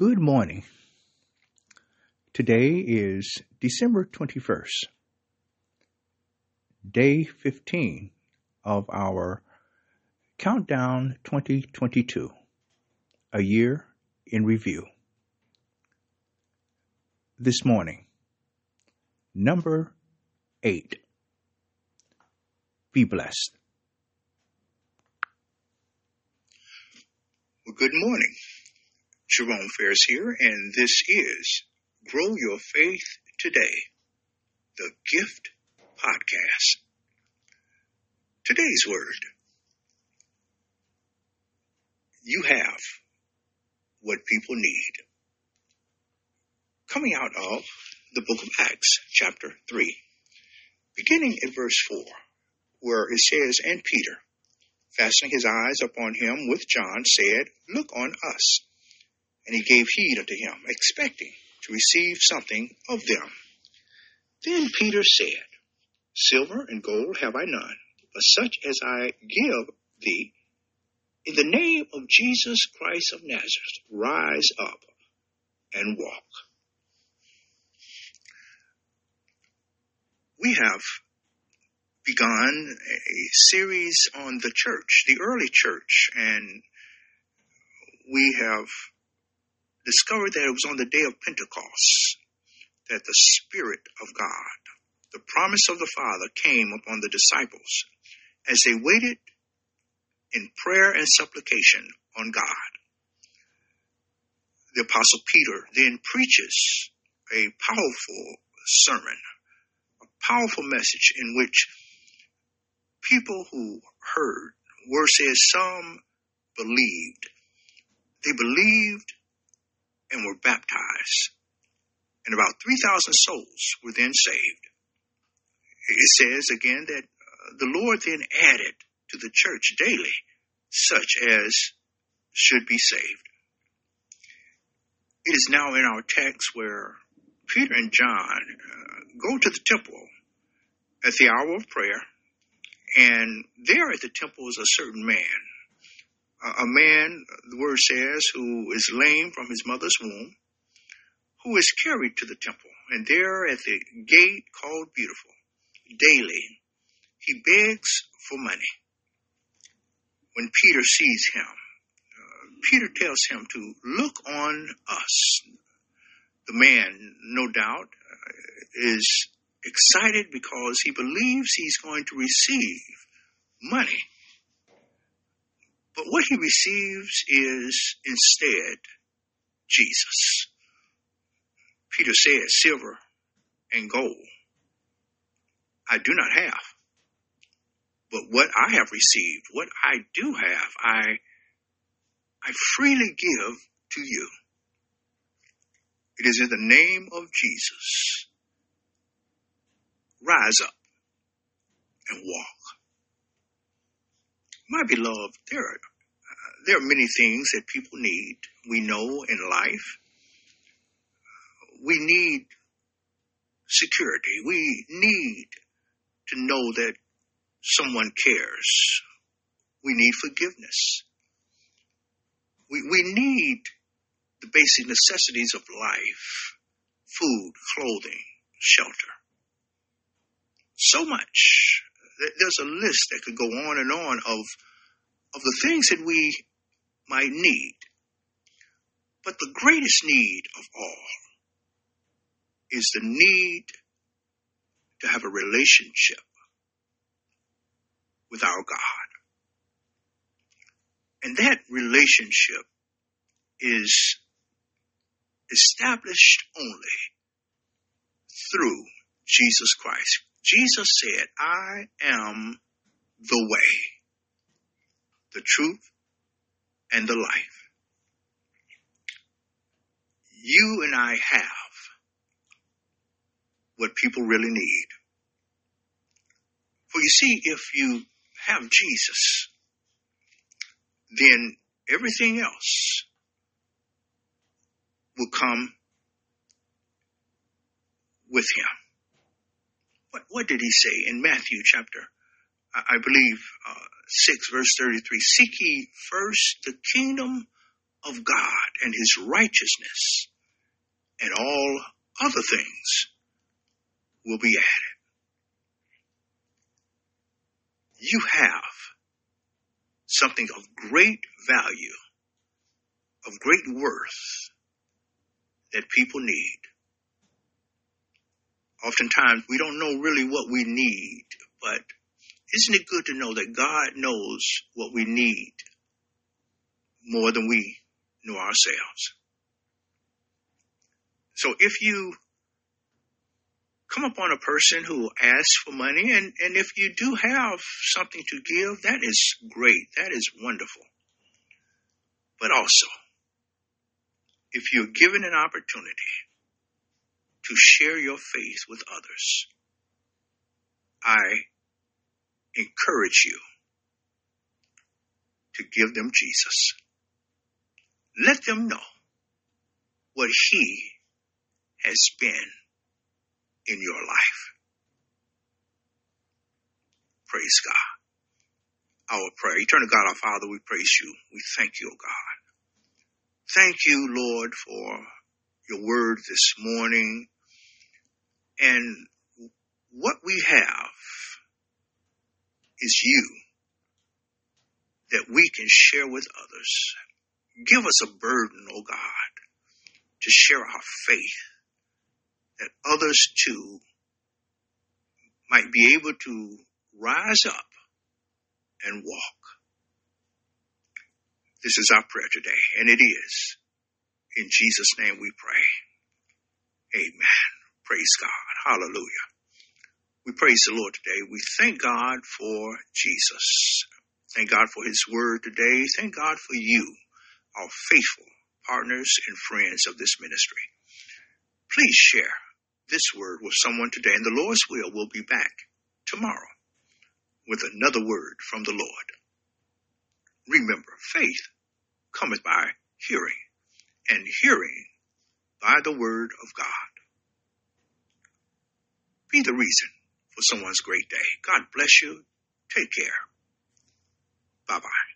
Good morning. Today is December 21st, day 15 of our Countdown 2022, a year in review. This morning, number 8. Be blessed. Well, good morning. Jerome Ferris here, and this is Grow Your Faith Today, the GYFT Podcast. Today's word You have what people need. Coming out of the book of Acts, chapter 3, beginning at verse 4, where it says, And Peter, fastening his eyes upon him with John, said, Look on us. And he gave heed unto him, expecting to receive something of them. Then Peter said, Silver and gold have I none, but such as I give thee, in the name of Jesus Christ of Nazareth, rise up and walk. We have begun a series on the church, the early church, and we have discovered that it was on the day of Pentecost that the Spirit of God, the promise of the Father, came upon the disciples as they waited in prayer and supplication on God. The Apostle Peter then preaches a powerful sermon, a powerful message in which people who heard, were says some believed. They believed and were baptized, and about 3,000 souls were then saved. It says again that uh, the Lord then added to the church daily such as should be saved. It is now in our text where Peter and John uh, go to the temple at the hour of prayer, and there at the temple is a certain man a man, the word says, who is lame from his mother's womb, who is carried to the temple. And there at the gate called Beautiful, daily, he begs for money. When Peter sees him, uh, Peter tells him to look on us. The man, no doubt, uh, is excited because he believes he's going to receive money but what he receives is instead Jesus. Peter said, Silver and gold I do not have. But what I have received, what I do have, I, I freely give to you. It is in the name of Jesus. Rise up and walk. My beloved, there are there are many things that people need. We know in life. We need security. We need to know that someone cares. We need forgiveness. We, we need the basic necessities of life food, clothing, shelter. So much. There's a list that could go on and on of, of the things that we my need. But the greatest need of all is the need to have a relationship with our God. And that relationship is established only through Jesus Christ. Jesus said, I am the way, the truth, and the life. You and I have what people really need. For you see, if you have Jesus, then everything else will come with him. What, what did he say in Matthew chapter, I believe, uh, 6 verse 33, seek ye first the kingdom of God and his righteousness, and all other things will be added. You have something of great value, of great worth that people need. Oftentimes we don't know really what we need, but isn't it good to know that God knows what we need more than we know ourselves? So if you come upon a person who asks for money, and, and if you do have something to give, that is great. That is wonderful. But also, if you're given an opportunity to share your faith with others, I encourage you to give them Jesus. Let them know what He has been in your life. Praise God. Our prayer. Eternal God, our Father, we praise you. We thank you, O God. Thank you, Lord, for your word this morning. And what we have is you that we can share with others. Give us a burden, O oh God, to share our faith that others too might be able to rise up and walk. This is our prayer today, and it is. In Jesus' name we pray. Amen. Praise God. Hallelujah. We praise the Lord today. We thank God for Jesus. Thank God for his word today. Thank God for you, our faithful partners and friends of this ministry. Please share this word with someone today, and the Lord's will will be back tomorrow with another word from the Lord. Remember, faith cometh by hearing, and hearing by the word of God. Be the reason for someone's great day. God bless you. Take care. Bye bye.